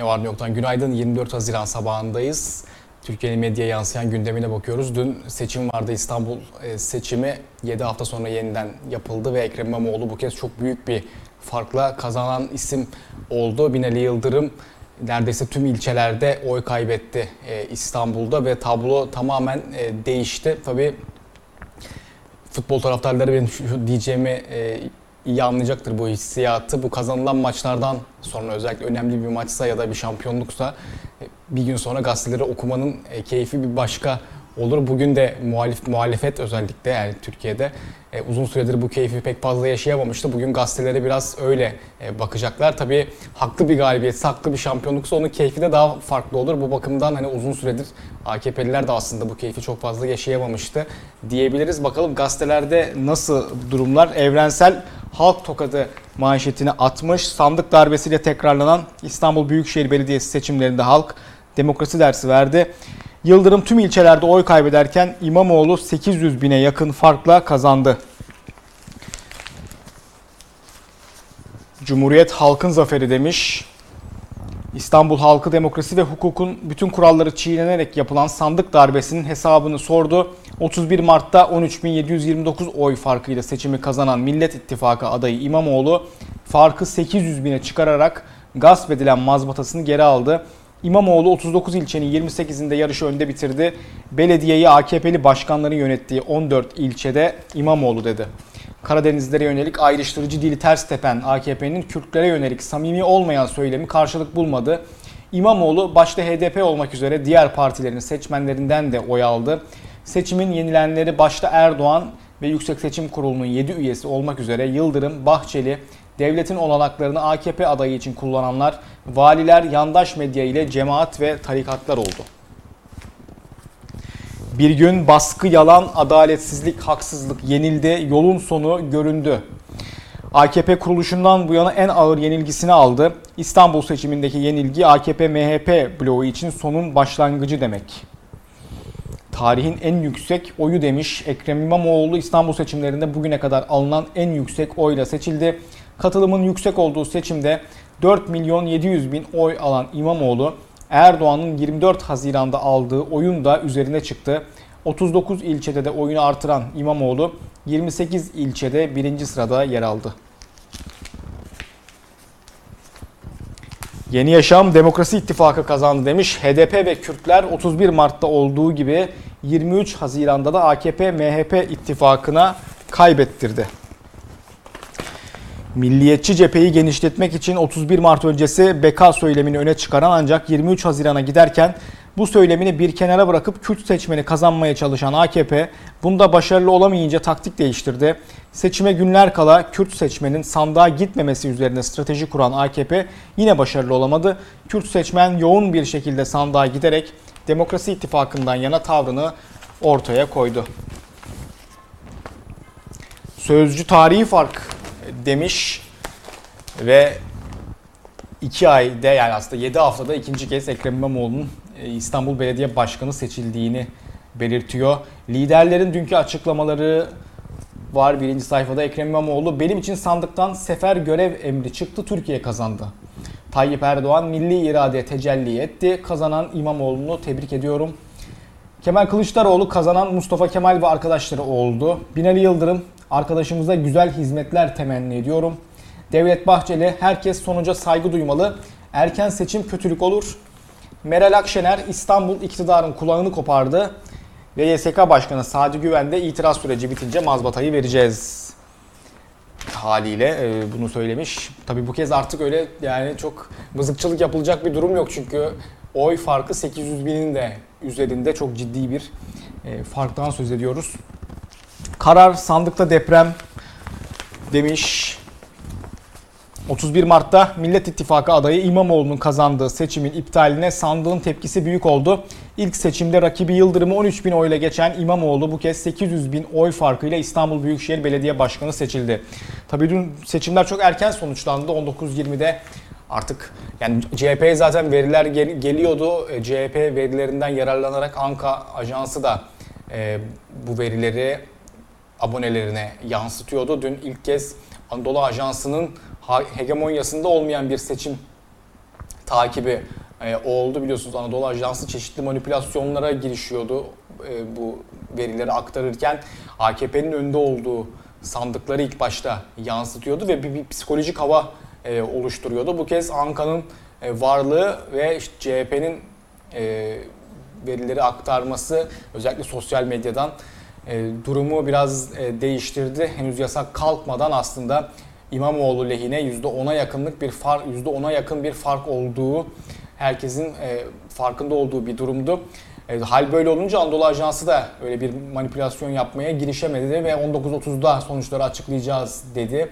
Ne var ne yoktan günaydın 24 Haziran sabahındayız. Türkiye'nin medya yansıyan gündemine bakıyoruz. Dün seçim vardı İstanbul e, seçimi 7 hafta sonra yeniden yapıldı ve Ekrem İmamoğlu bu kez çok büyük bir farkla kazanan isim oldu. Binali Yıldırım neredeyse tüm ilçelerde oy kaybetti e, İstanbul'da ve tablo tamamen e, değişti. Tabii futbol taraftarları benim şu diyeceğimi iyi anlayacaktır bu hissiyatı. Bu kazanılan maçlardan sonra özellikle önemli bir maçsa ya da bir şampiyonluksa e, bir gün sonra gazeteleri okumanın e, keyfi bir başka olur. Bugün de muhalif muhalefet özellikle yani Türkiye'de e, uzun süredir bu keyfi pek fazla yaşayamamıştı. Bugün gazetelere biraz öyle bakacaklar. Tabii haklı bir galibiyetse, haklı bir şampiyonluksa onun keyfi de daha farklı olur. Bu bakımdan hani uzun süredir AKP'liler de aslında bu keyfi çok fazla yaşayamamıştı diyebiliriz. Bakalım gazetelerde nasıl durumlar? Evrensel halk tokadı manşetini atmış. Sandık darbesiyle tekrarlanan İstanbul Büyükşehir Belediyesi seçimlerinde halk demokrasi dersi verdi. Yıldırım tüm ilçelerde oy kaybederken İmamoğlu 800 bine yakın farkla kazandı. Cumhuriyet halkın zaferi demiş. İstanbul halkı demokrasi ve hukukun bütün kuralları çiğnenerek yapılan sandık darbesinin hesabını sordu. 31 Mart'ta 13.729 oy farkıyla seçimi kazanan Millet İttifakı adayı İmamoğlu farkı 800 bine çıkararak gasp edilen mazbatasını geri aldı. İmamoğlu 39 ilçenin 28'inde yarışı önde bitirdi. Belediyeyi AKP'li başkanların yönettiği 14 ilçede İmamoğlu dedi. Karadenizlere yönelik ayrıştırıcı dili ters tepen AKP'nin Kürtlere yönelik samimi olmayan söylemi karşılık bulmadı. İmamoğlu başta HDP olmak üzere diğer partilerin seçmenlerinden de oy aldı. Seçimin yenilenleri başta Erdoğan ve Yüksek Seçim Kurulu'nun 7 üyesi olmak üzere Yıldırım, Bahçeli, devletin olanaklarını AKP adayı için kullananlar, valiler, yandaş medya ile cemaat ve tarikatlar oldu. Bir gün baskı, yalan, adaletsizlik, haksızlık yenildi, yolun sonu göründü. AKP kuruluşundan bu yana en ağır yenilgisini aldı. İstanbul seçimindeki yenilgi AKP-MHP bloğu için sonun başlangıcı demek. Tarihin en yüksek oyu demiş Ekrem İmamoğlu İstanbul seçimlerinde bugüne kadar alınan en yüksek oyla seçildi. Katılımın yüksek olduğu seçimde 4 milyon 700 bin oy alan İmamoğlu Erdoğan'ın 24 Haziran'da aldığı oyun da üzerine çıktı. 39 ilçede de oyunu artıran İmamoğlu 28 ilçede birinci sırada yer aldı. Yeni Yaşam Demokrasi İttifakı kazandı demiş. HDP ve Kürtler 31 Mart'ta olduğu gibi 23 Haziran'da da AKP-MHP ittifakına kaybettirdi. Milliyetçi cepheyi genişletmek için 31 Mart öncesi beka söylemini öne çıkaran ancak 23 Haziran'a giderken bu söylemini bir kenara bırakıp Kürt seçmeni kazanmaya çalışan AKP bunda başarılı olamayınca taktik değiştirdi. Seçime günler kala Kürt seçmenin sandığa gitmemesi üzerine strateji kuran AKP yine başarılı olamadı. Kürt seçmen yoğun bir şekilde sandığa giderek Demokrasi İttifakı'ndan yana tavrını ortaya koydu. Sözcü tarihi fark demiş ve 2 ayda yani aslında 7 haftada ikinci kez Ekrem İmamoğlu'nun e, İstanbul Belediye Başkanı seçildiğini belirtiyor. Liderlerin dünkü açıklamaları var birinci sayfada Ekrem İmamoğlu. Benim için sandıktan sefer görev emri çıktı Türkiye kazandı. Tayyip Erdoğan milli irade tecelli etti. Kazanan İmamoğlu'nu tebrik ediyorum. Kemal Kılıçdaroğlu kazanan Mustafa Kemal ve arkadaşları oldu. Binali Yıldırım arkadaşımıza güzel hizmetler temenni ediyorum. Devlet Bahçeli herkes sonuca saygı duymalı. Erken seçim kötülük olur. Meral Akşener İstanbul iktidarın kulağını kopardı. Ve YSK Başkanı Sadi Güven de itiraz süreci bitince mazbatayı vereceğiz haliyle e, bunu söylemiş. Tabii bu kez artık öyle yani çok mızıkçılık yapılacak bir durum yok çünkü oy farkı 800 binin de üzerinde çok ciddi bir e, farktan söz ediyoruz. Karar sandıkta deprem demiş. 31 Mart'ta Millet İttifakı adayı İmamoğlu'nun kazandığı seçimin iptaline sandığın tepkisi büyük oldu. İlk seçimde rakibi Yıldırım'ı 13 bin oyla geçen İmamoğlu bu kez 800 bin oy farkıyla İstanbul Büyükşehir Belediye Başkanı seçildi. Tabii dün seçimler çok erken sonuçlandı. 19.20'de artık yani CHP zaten veriler gel- geliyordu. E, CHP verilerinden yararlanarak Anka Ajansı da e, bu verileri abonelerine yansıtıyordu. Dün ilk kez Anadolu Ajansı'nın hegemonyasında olmayan bir seçim takibi e, oldu. Biliyorsunuz Anadolu Ajansı çeşitli manipülasyonlara girişiyordu e, bu verileri aktarırken. AKP'nin önde olduğu sandıkları ilk başta yansıtıyordu ve bir, psikolojik hava e, oluşturuyordu. Bu kez Anka'nın varlığı ve işte CHP'nin verileri aktarması özellikle sosyal medyadan e, durumu biraz e, değiştirdi. Henüz yasak kalkmadan aslında İmamoğlu lehine %10'a yakınlık bir fark %10'a yakın bir fark olduğu herkesin e, farkında olduğu bir durumdu. E, hal böyle olunca Anadolu Ajansı da öyle bir manipülasyon yapmaya girişemedi ve 19.30'da sonuçları açıklayacağız dedi.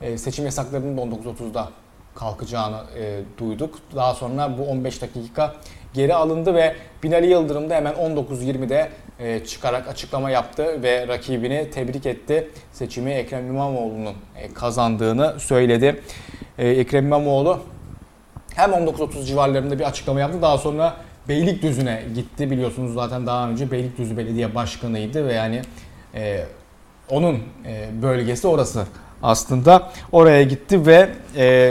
E, seçim yasaklarının da 19.30'da kalkacağını e, duyduk. Daha sonra bu 15 dakika geri alındı ve Binali Yıldırım da hemen 19.20'de e, çıkarak açıklama yaptı ve rakibini tebrik etti. Seçimi Ekrem İmamoğlu'nun e, kazandığını söyledi. E, Ekrem İmamoğlu hem 19.30 civarlarında bir açıklama yaptı. Daha sonra Beylikdüzü'ne gitti. Biliyorsunuz zaten daha önce Beylikdüzü Belediye Başkanı'ydı ve yani e, onun e, bölgesi orası aslında. Oraya gitti ve e,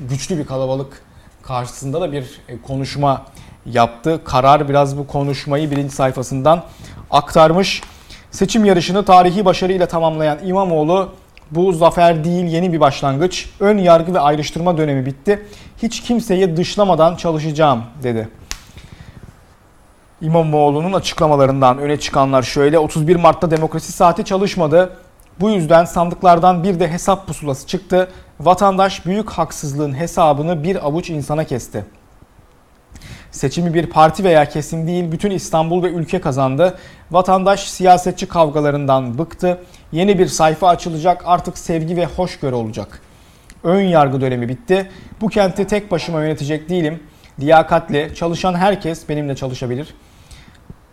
güçlü bir kalabalık karşısında da bir e, konuşma yaptı. Karar biraz bu konuşmayı birinci sayfasından aktarmış. Seçim yarışını tarihi başarıyla tamamlayan İmamoğlu bu zafer değil yeni bir başlangıç. Ön yargı ve ayrıştırma dönemi bitti. Hiç kimseyi dışlamadan çalışacağım dedi. İmamoğlu'nun açıklamalarından öne çıkanlar şöyle. 31 Mart'ta demokrasi saati çalışmadı. Bu yüzden sandıklardan bir de hesap pusulası çıktı. Vatandaş büyük haksızlığın hesabını bir avuç insana kesti. Seçimi bir parti veya kesim değil bütün İstanbul ve ülke kazandı. Vatandaş siyasetçi kavgalarından bıktı. Yeni bir sayfa açılacak artık sevgi ve hoşgörü olacak. Ön yargı dönemi bitti. Bu kenti tek başıma yönetecek değilim. Liyakatli, çalışan herkes benimle çalışabilir.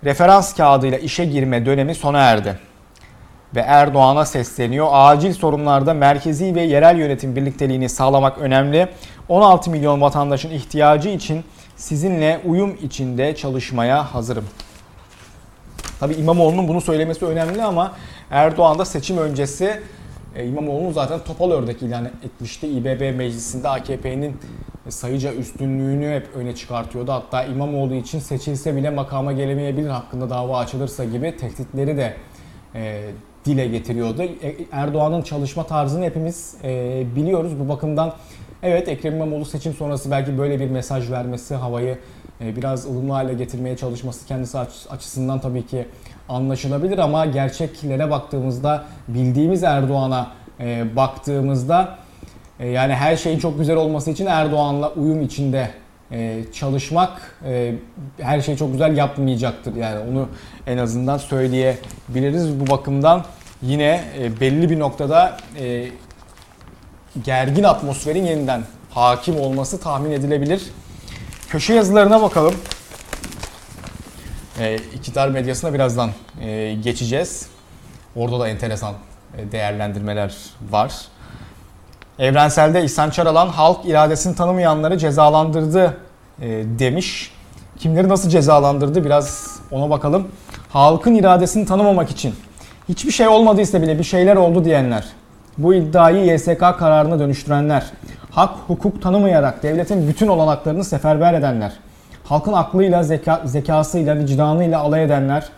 Referans kağıdıyla işe girme dönemi sona erdi ve Erdoğan'a sesleniyor. Acil sorunlarda merkezi ve yerel yönetim birlikteliğini sağlamak önemli. 16 milyon vatandaşın ihtiyacı için sizinle uyum içinde çalışmaya hazırım. Tabi İmamoğlu'nun bunu söylemesi önemli ama Erdoğan da seçim öncesi e, İmamoğlu'nu zaten topal ördek ilan etmişti. İBB meclisinde AKP'nin sayıca üstünlüğünü hep öne çıkartıyordu. Hatta İmamoğlu için seçilse bile makama gelemeyebilir hakkında dava açılırsa gibi tehditleri de e, dile getiriyordu. E, Erdoğan'ın çalışma tarzını hepimiz e, biliyoruz. Bu bakımdan evet Ekrem İmamoğlu seçim sonrası belki böyle bir mesaj vermesi, havayı e, biraz ılımlı hale getirmeye çalışması kendisi açısından tabii ki anlaşılabilir ama gerçeklere baktığımızda bildiğimiz Erdoğan'a baktığımızda yani her şeyin çok güzel olması için Erdoğan'la uyum içinde e, çalışmak e, her şeyi çok güzel yapmayacaktır. Yani onu en azından söyleyebiliriz. Bu bakımdan yine e, belli bir noktada e, gergin atmosferin yeniden hakim olması tahmin edilebilir. Köşe yazılarına bakalım. E, İktidar medyasına birazdan e, geçeceğiz. Orada da enteresan e, değerlendirmeler var. Evrenselde İhsan Çaralan halk iradesini tanımayanları cezalandırdı demiş. Kimleri nasıl cezalandırdı biraz ona bakalım. Halkın iradesini tanımamak için hiçbir şey olmadıysa bile bir şeyler oldu diyenler. Bu iddiayı YSK kararına dönüştürenler. Hak, hukuk tanımayarak devletin bütün olanaklarını seferber edenler. Halkın aklıyla, zeka, zekasıyla, vicdanıyla alay edenler.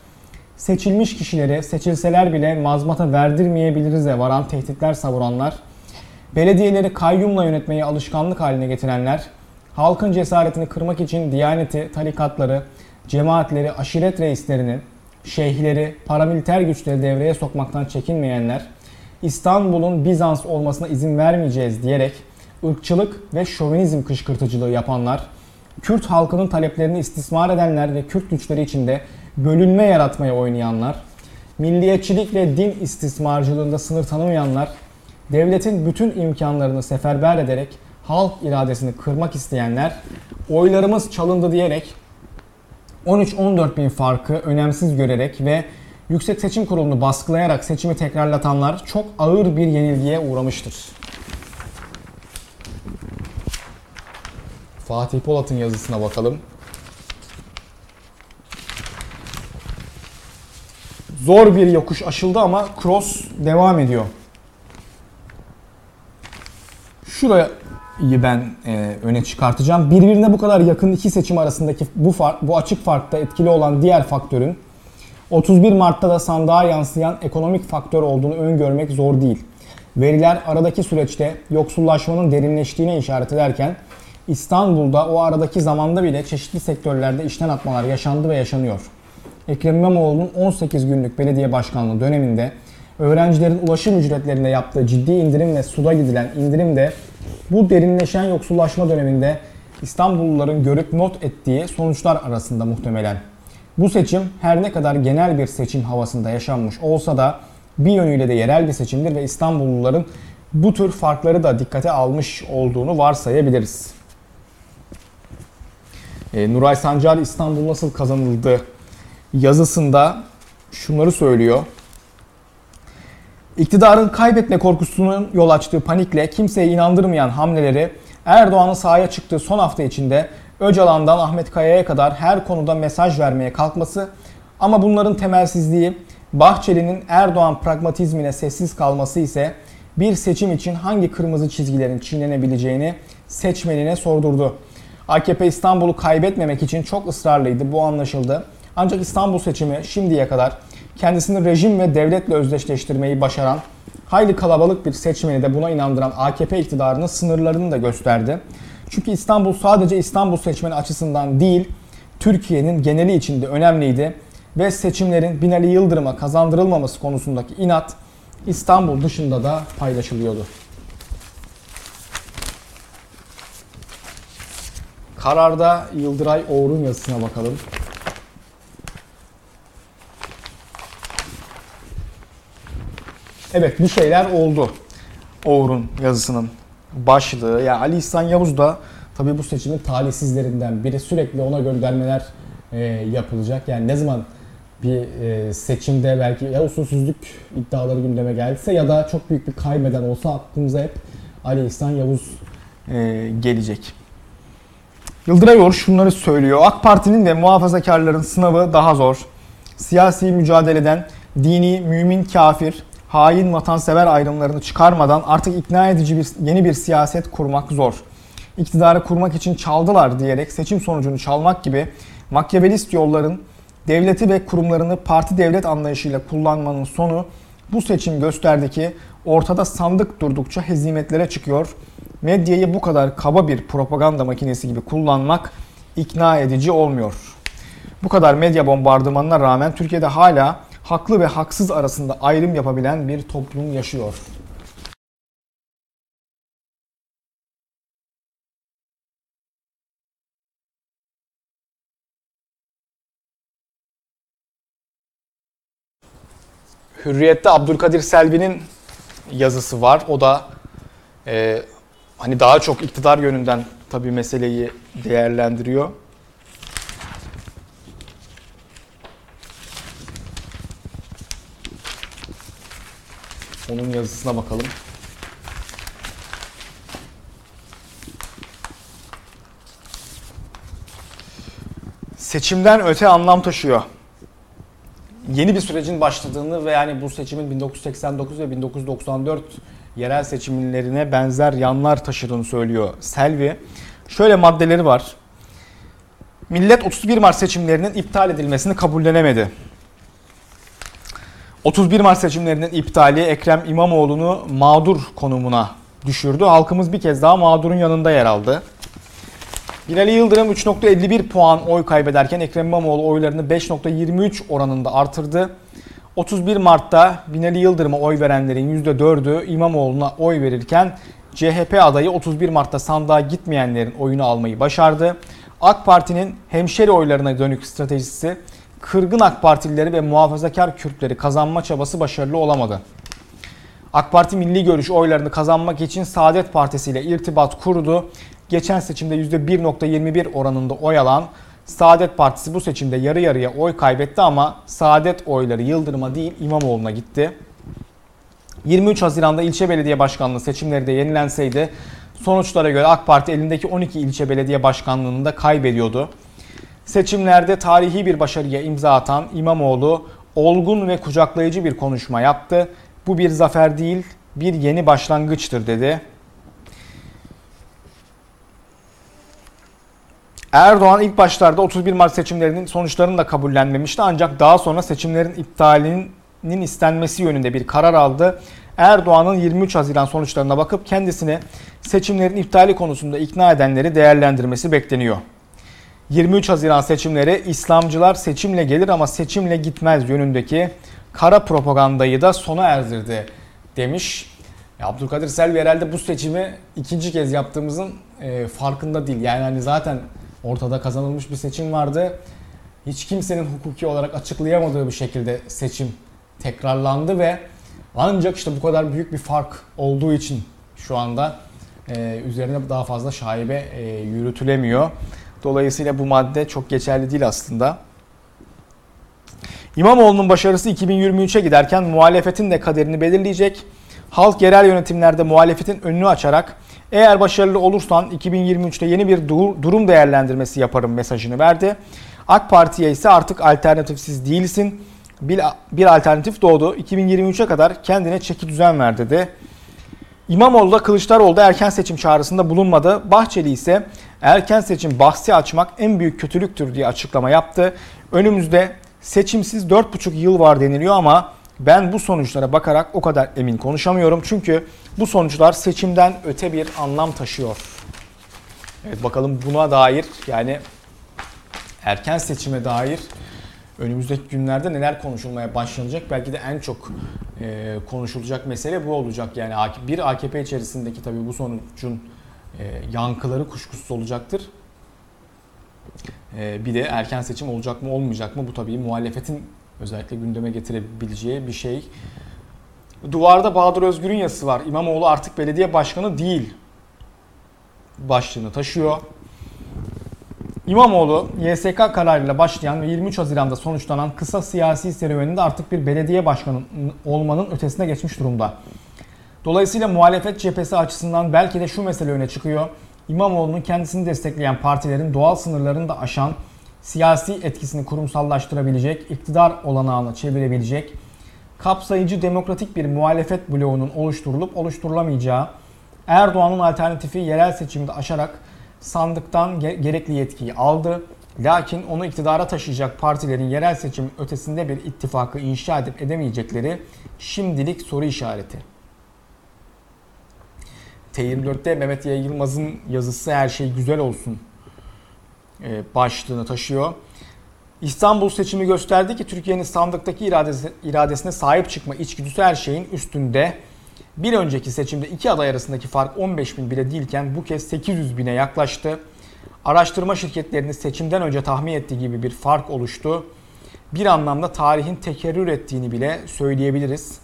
Seçilmiş kişileri seçilseler bile mazmata verdirmeyebiliriz'e varan tehditler savuranlar Belediyeleri kayyumla yönetmeyi alışkanlık haline getirenler, halkın cesaretini kırmak için diyaneti, tarikatları, cemaatleri, aşiret reislerini, şeyhleri, paramiliter güçleri devreye sokmaktan çekinmeyenler, İstanbul'un Bizans olmasına izin vermeyeceğiz diyerek ırkçılık ve şovenizm kışkırtıcılığı yapanlar, Kürt halkının taleplerini istismar edenler ve Kürt güçleri içinde bölünme yaratmaya oynayanlar, milliyetçilik ve din istismarcılığında sınır tanımayanlar, devletin bütün imkanlarını seferber ederek halk iradesini kırmak isteyenler oylarımız çalındı diyerek 13-14 bin farkı önemsiz görerek ve Yüksek Seçim Kurulu'nu baskılayarak seçimi tekrarlatanlar çok ağır bir yenilgiye uğramıştır. Fatih Polat'ın yazısına bakalım. Zor bir yokuş aşıldı ama cross devam ediyor. Şuraya ben e, öne çıkartacağım. Birbirine bu kadar yakın iki seçim arasındaki bu fark, bu açık farkta etkili olan diğer faktörün 31 Mart'ta da sandığa yansıyan ekonomik faktör olduğunu öngörmek zor değil. Veriler aradaki süreçte yoksullaşmanın derinleştiğine işaret ederken İstanbul'da o aradaki zamanda bile çeşitli sektörlerde işten atmalar yaşandı ve yaşanıyor. Ekrem İmamoğlu'nun 18 günlük belediye başkanlığı döneminde öğrencilerin ulaşım ücretlerinde yaptığı ciddi indirim ve suda gidilen indirim de bu derinleşen yoksullaşma döneminde İstanbulluların görüp not ettiği sonuçlar arasında muhtemelen. Bu seçim her ne kadar genel bir seçim havasında yaşanmış olsa da bir yönüyle de yerel bir seçimdir ve İstanbulluların bu tür farkları da dikkate almış olduğunu varsayabiliriz. E, Nuray Sancar İstanbul nasıl kazanıldı yazısında şunları söylüyor. İktidarın kaybetme korkusunun yol açtığı panikle kimseyi inandırmayan hamleleri Erdoğan'ın sahaya çıktığı son hafta içinde Öcalan'dan Ahmet Kaya'ya kadar her konuda mesaj vermeye kalkması ama bunların temelsizliği Bahçeli'nin Erdoğan pragmatizmine sessiz kalması ise bir seçim için hangi kırmızı çizgilerin çiğnenebileceğini seçmenine sordurdu. AKP İstanbul'u kaybetmemek için çok ısrarlıydı bu anlaşıldı. Ancak İstanbul seçimi şimdiye kadar kendisini rejim ve devletle özdeşleştirmeyi başaran hayli kalabalık bir seçmeni de buna inandıran AKP iktidarının sınırlarını da gösterdi. Çünkü İstanbul sadece İstanbul seçmeni açısından değil, Türkiye'nin geneli içinde önemliydi ve seçimlerin Binali Yıldırım'a kazandırılmaması konusundaki inat İstanbul dışında da paylaşılıyordu. Kararda Yıldıray Oğur'un yazısına bakalım. Evet bir şeyler oldu. Oğur'un yazısının başlığı. Yani Ali İhsan Yavuz da tabii bu seçimin talihsizlerinden biri. Sürekli ona göndermeler e, yapılacak. Yani ne zaman bir e, seçimde belki ya usulsüzlük iddiaları gündeme gelse ya da çok büyük bir kaybeden olsa aklımıza hep Ali İhsan Yavuz e, gelecek. Yıldıray Oğur şunları söylüyor. AK Parti'nin ve muhafazakarların sınavı daha zor. Siyasi mücadeleden dini, mümin, kafir, hain, vatansever ayrımlarını çıkarmadan artık ikna edici bir yeni bir siyaset kurmak zor. İktidarı kurmak için çaldılar diyerek seçim sonucunu çalmak gibi makyavelist yolların devleti ve kurumlarını parti devlet anlayışıyla kullanmanın sonu bu seçim gösterdi ki ortada sandık durdukça hezimetlere çıkıyor. Medyayı bu kadar kaba bir propaganda makinesi gibi kullanmak ikna edici olmuyor. Bu kadar medya bombardımanına rağmen Türkiye'de hala haklı ve haksız arasında ayrım yapabilen bir toplum yaşıyor. Hürriyet'te Abdülkadir Selvi'nin yazısı var. O da e, hani daha çok iktidar yönünden tabii meseleyi değerlendiriyor. Onun yazısına bakalım. Seçimden öte anlam taşıyor. Yeni bir sürecin başladığını ve yani bu seçimin 1989 ve 1994 yerel seçimlerine benzer yanlar taşıdığını söylüyor Selvi. Şöyle maddeleri var. Millet 31 Mart seçimlerinin iptal edilmesini kabullenemedi. 31 Mart seçimlerinin iptali Ekrem İmamoğlu'nu mağdur konumuna düşürdü. Halkımız bir kez daha mağdurun yanında yer aldı. Binali Yıldırım 3.51 puan oy kaybederken Ekrem İmamoğlu oylarını 5.23 oranında artırdı. 31 Mart'ta Binali Yıldırım'a oy verenlerin %4'ü İmamoğlu'na oy verirken CHP adayı 31 Mart'ta sandığa gitmeyenlerin oyunu almayı başardı. AK Parti'nin hemşeri oylarına dönük stratejisi kırgın AK Partilileri ve muhafazakar Kürtleri kazanma çabası başarılı olamadı. AK Parti milli görüş oylarını kazanmak için Saadet Partisi ile irtibat kurdu. Geçen seçimde %1.21 oranında oy alan Saadet Partisi bu seçimde yarı yarıya oy kaybetti ama Saadet oyları Yıldırım'a değil İmamoğlu'na gitti. 23 Haziran'da ilçe belediye başkanlığı seçimleri de yenilenseydi sonuçlara göre AK Parti elindeki 12 ilçe belediye başkanlığını da kaybediyordu. Seçimlerde tarihi bir başarıya imza atan İmamoğlu olgun ve kucaklayıcı bir konuşma yaptı. Bu bir zafer değil, bir yeni başlangıçtır dedi. Erdoğan ilk başlarda 31 Mart seçimlerinin sonuçlarını da kabullenmemişti ancak daha sonra seçimlerin iptalinin istenmesi yönünde bir karar aldı. Erdoğan'ın 23 Haziran sonuçlarına bakıp kendisini seçimlerin iptali konusunda ikna edenleri değerlendirmesi bekleniyor. 23 Haziran seçimleri İslamcılar seçimle gelir ama seçimle gitmez yönündeki kara propagandayı da sona erdirdi demiş. Abdülkadir Selvi herhalde bu seçimi ikinci kez yaptığımızın e, farkında değil. Yani hani zaten ortada kazanılmış bir seçim vardı. Hiç kimsenin hukuki olarak açıklayamadığı bir şekilde seçim tekrarlandı ve ancak işte bu kadar büyük bir fark olduğu için şu anda e, üzerine daha fazla şaibe e, yürütülemiyor. Dolayısıyla bu madde çok geçerli değil aslında. İmamoğlu'nun başarısı 2023'e giderken muhalefetin de kaderini belirleyecek. Halk yerel yönetimlerde muhalefetin önünü açarak eğer başarılı olursan 2023'te yeni bir durum değerlendirmesi yaparım mesajını verdi. AK Parti'ye ise artık alternatifsiz değilsin. Bir, alternatif doğdu. 2023'e kadar kendine çeki düzen ver dedi. İmamoğlu da Kılıçdaroğlu da erken seçim çağrısında bulunmadı. Bahçeli ise erken seçim bahsi açmak en büyük kötülüktür diye açıklama yaptı. Önümüzde seçimsiz 4,5 yıl var deniliyor ama ben bu sonuçlara bakarak o kadar emin konuşamıyorum. Çünkü bu sonuçlar seçimden öte bir anlam taşıyor. Evet bakalım buna dair yani erken seçime dair önümüzdeki günlerde neler konuşulmaya başlanacak? Belki de en çok e, konuşulacak mesele bu olacak. Yani bir AKP içerisindeki tabii bu sonucun e, yankıları kuşkusuz olacaktır. E, bir de erken seçim olacak mı olmayacak mı? Bu tabii muhalefetin özellikle gündeme getirebileceği bir şey. Duvarda Bahadır Özgür'ün yazısı var. İmamoğlu artık belediye başkanı değil başlığını taşıyor. İmamoğlu YSK kararıyla başlayan ve 23 Haziran'da sonuçlanan kısa siyasi serüveninde artık bir belediye başkanı olmanın ötesine geçmiş durumda. Dolayısıyla muhalefet cephesi açısından belki de şu mesele öne çıkıyor. İmamoğlu'nun kendisini destekleyen partilerin doğal sınırlarını da aşan siyasi etkisini kurumsallaştırabilecek, iktidar olanağını çevirebilecek, kapsayıcı demokratik bir muhalefet bloğunun oluşturulup oluşturulamayacağı, Erdoğan'ın alternatifi yerel seçimde aşarak sandıktan gerekli yetkiyi aldı. Lakin onu iktidara taşıyacak partilerin yerel seçim ötesinde bir ittifakı inşa edip edemeyecekleri şimdilik soru işareti. T24'te Mehmet Yılmaz'ın yazısı her şey güzel olsun e, başlığını taşıyor. İstanbul seçimi gösterdi ki Türkiye'nin sandıktaki iradesi, iradesine sahip çıkma içgüdüsü her şeyin üstünde. Bir önceki seçimde iki aday arasındaki fark 15 bin bile değilken bu kez 800 bine yaklaştı. Araştırma şirketlerinin seçimden önce tahmin ettiği gibi bir fark oluştu. Bir anlamda tarihin tekerrür ettiğini bile söyleyebiliriz.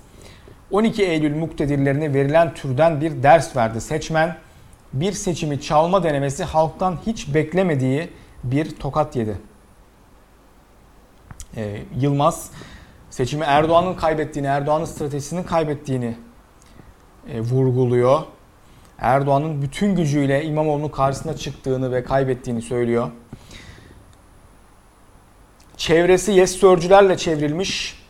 12 Eylül muktedirlerine verilen türden bir ders verdi seçmen. Bir seçimi çalma denemesi halktan hiç beklemediği bir tokat yedi. Ee, Yılmaz seçimi Erdoğan'ın kaybettiğini, Erdoğan'ın stratejisinin kaybettiğini e, vurguluyor. Erdoğan'ın bütün gücüyle İmamoğlu'nun karşısına çıktığını ve kaybettiğini söylüyor. Çevresi yes sörcülerle çevrilmiş.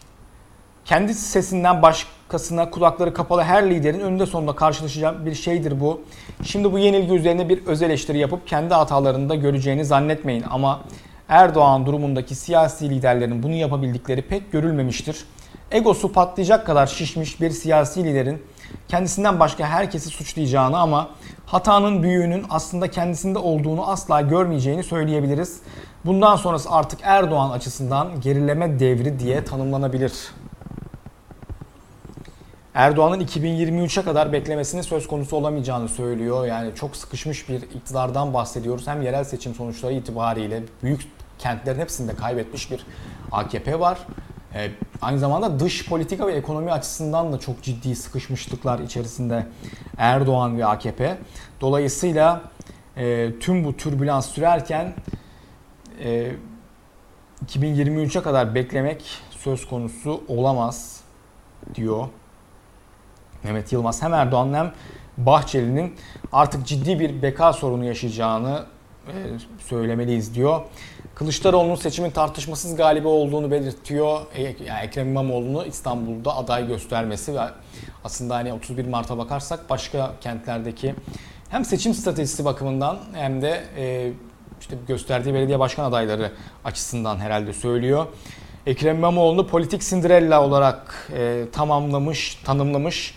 Kendi sesinden başkasına kulakları kapalı her liderin önünde sonunda karşılaşacağı bir şeydir bu. Şimdi bu yenilgi üzerine bir öz eleştiri yapıp kendi hatalarını da göreceğini zannetmeyin. Ama Erdoğan durumundaki siyasi liderlerin bunu yapabildikleri pek görülmemiştir. Egosu patlayacak kadar şişmiş bir siyasi liderin kendisinden başka herkesi suçlayacağını ama hatanın büyüğünün aslında kendisinde olduğunu asla görmeyeceğini söyleyebiliriz. Bundan sonrası artık Erdoğan açısından gerileme devri diye tanımlanabilir. Erdoğan'ın 2023'e kadar beklemesinin söz konusu olamayacağını söylüyor. Yani çok sıkışmış bir iktidardan bahsediyoruz. Hem yerel seçim sonuçları itibariyle büyük kentlerin hepsinde kaybetmiş bir AKP var. Ee, aynı zamanda dış politika ve ekonomi açısından da çok ciddi sıkışmışlıklar içerisinde Erdoğan ve AKP. Dolayısıyla e, tüm bu türbülans sürerken e, 2023'e kadar beklemek söz konusu olamaz diyor Mehmet Yılmaz. Hem Erdoğan hem Bahçeli'nin artık ciddi bir beka sorunu yaşayacağını e, söylemeliyiz diyor. Kılıçdaroğlu'nun seçimin tartışmasız galibi olduğunu belirtiyor. E, yani Ekrem İmamoğlu'nu İstanbul'da aday göstermesi ve aslında hani 31 Mart'a bakarsak başka kentlerdeki hem seçim stratejisi bakımından hem de e, işte gösterdiği belediye başkan adayları açısından herhalde söylüyor. Ekrem İmamoğlu'nu politik Cinderella olarak e, tamamlamış, tanımlamış.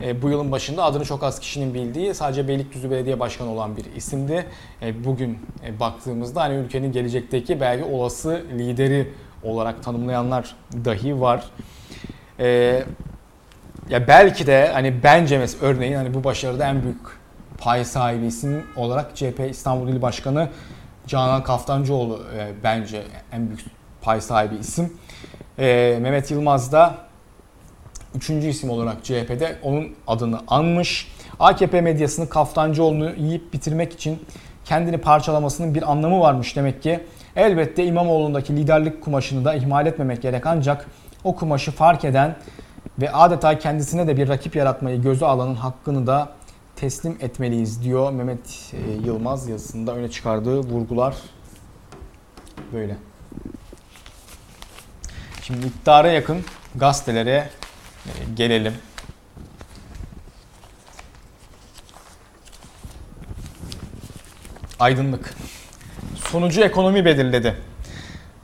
E, bu yılın başında adını çok az kişinin bildiği sadece Beylikdüzü Belediye Başkanı olan bir isimdi. E, bugün e, baktığımızda hani ülkenin gelecekteki belki olası lideri olarak tanımlayanlar dahi var. Ya belki de hani bence mesela örneğin hani bu başarıda en büyük pay sahibi isim olarak CHP İstanbul İl Başkanı Canan Kaftancıoğlu bence en büyük pay sahibi isim. Mehmet Yılmaz da üçüncü isim olarak CHP'de onun adını anmış. AKP medyasını Kaftancıoğlu'nu yiyip bitirmek için kendini parçalamasının bir anlamı varmış demek ki. Elbette İmamoğlu'ndaki liderlik kumaşını da ihmal etmemek gerek ancak o kumaşı fark eden ve adeta kendisine de bir rakip yaratmayı göze alanın hakkını da teslim etmeliyiz diyor Mehmet e, Yılmaz yazısında öne çıkardığı vurgular böyle. Şimdi iktidara yakın gazetelere gelelim. Aydınlık. Sonucu ekonomi belirledi.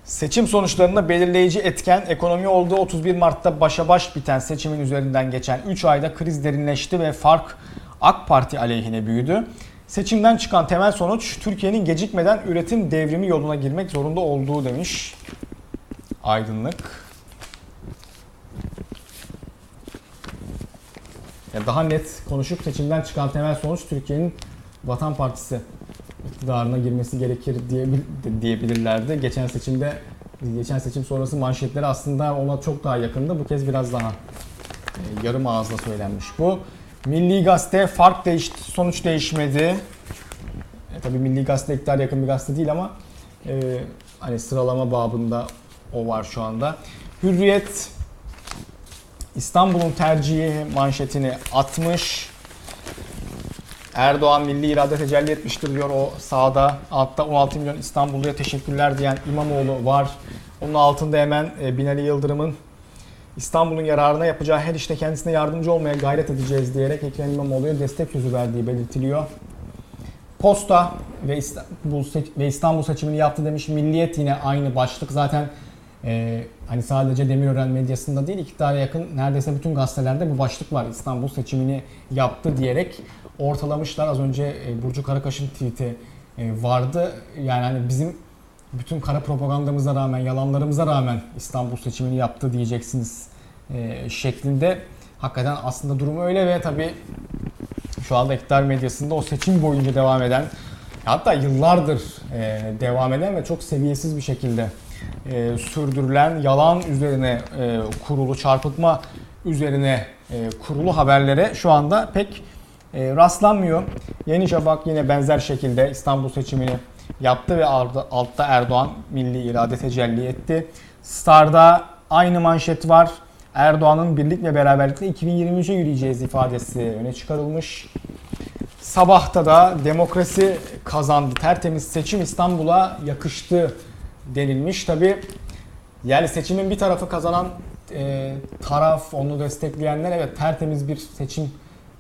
Seçim sonuçlarında belirleyici etken ekonomi olduğu 31 Mart'ta başa baş biten seçimin üzerinden geçen 3 ayda kriz derinleşti ve fark AK Parti aleyhine büyüdü. Seçimden çıkan temel sonuç Türkiye'nin gecikmeden üretim devrimi yoluna girmek zorunda olduğu demiş. Aydınlık. Ya daha net konuşup seçimden çıkan temel sonuç Türkiye'nin Vatan Partisi iktidarına girmesi gerekir diye diyebilirlerdi. Geçen seçimde geçen seçim sonrası manşetleri aslında ona çok daha yakındı. Bu kez biraz daha e, yarım ağızla söylenmiş bu. Milli Gazete fark değişti, sonuç değişmedi. E, tabii Milli Gazete iktidar yakın bir gazete değil ama e, hani sıralama babında o var şu anda. Hürriyet İstanbul'un tercihi manşetini atmış. Erdoğan milli irade tecelli etmiştir diyor o sağda. Altta 16 milyon İstanbulluya teşekkürler diyen İmamoğlu var. Onun altında hemen e, Binali Yıldırım'ın İstanbul'un yararına yapacağı her işte kendisine yardımcı olmaya gayret edeceğiz diyerek Ekrem İmamoğlu'ya destek sözü verdiği belirtiliyor. Posta ve İstanbul, ve İstanbul seçimini yaptı demiş. Milliyet yine aynı başlık. Zaten e, hani sadece Demirören medyasında değil iktidara yakın neredeyse bütün gazetelerde bu başlık var. İstanbul seçimini yaptı diyerek ortalamışlar. Az önce e, Burcu Karakaş'ın tweet'i e, vardı. Yani hani bizim bütün kara propagandamıza rağmen, yalanlarımıza rağmen İstanbul seçimini yaptı diyeceksiniz e, şeklinde. Hakikaten aslında durum öyle ve tabii şu anda iktidar medyasında o seçim boyunca devam eden hatta yıllardır e, devam eden ve çok seviyesiz bir şekilde e, sürdürülen yalan üzerine e, kurulu, çarpıtma üzerine e, kurulu haberlere şu anda pek e, rastlanmıyor. Yeni Şafak yine benzer şekilde İstanbul seçimini yaptı ve altta Erdoğan milli irade tecelli etti. Star'da aynı manşet var. Erdoğan'ın birlik ve beraberlikle 2023'e yürüyeceğiz ifadesi öne çıkarılmış. Sabahta da demokrasi kazandı. Tertemiz seçim İstanbul'a yakıştı denilmiş. Tabi yani seçimin bir tarafı kazanan e, taraf, onu destekleyenler evet tertemiz bir seçim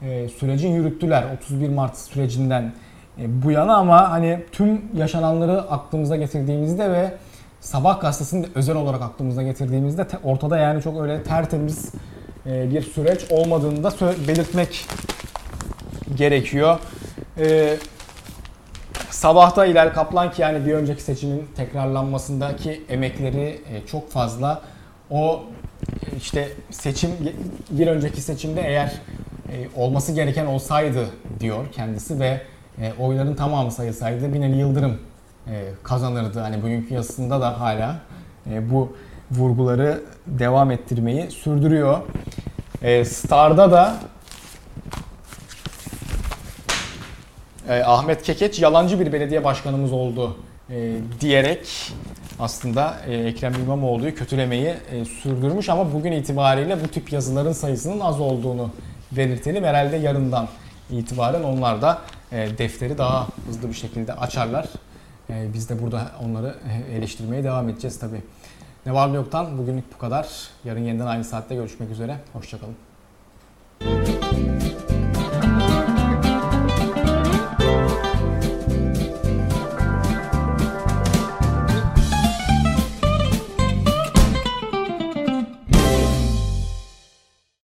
e, süreci yürüttüler 31 Mart sürecinden e, bu yana ama hani tüm yaşananları aklımıza getirdiğimizde ve Sabah gazetesini de özel olarak aklımıza getirdiğimizde ortada yani çok öyle tertemiz e, bir süreç olmadığını da belirtmek gerekiyor. E, sabahta İlal Kaplan ki yani bir önceki seçimin tekrarlanmasındaki emekleri e, çok fazla. O işte seçim bir önceki seçimde eğer olması gereken olsaydı diyor kendisi ve oyların tamamı sayılsaydı Binali Yıldırım e, kazanırdı. Hani bugünkü yazısında da hala e, bu vurguları devam ettirmeyi sürdürüyor. E, Star'da da Ahmet Kekeç yalancı bir belediye başkanımız oldu diyerek aslında Ekrem İmamoğlu'yu kötülemeyi sürdürmüş ama bugün itibariyle bu tip yazıların sayısının az olduğunu belirtelim. Herhalde yarından itibaren onlar da defteri daha hızlı bir şekilde açarlar. Ee, biz de burada onları eleştirmeye devam edeceğiz tabii. Ne var ne yoktan bugünlük bu kadar. Yarın yeniden aynı saatte görüşmek üzere. Hoşçakalın.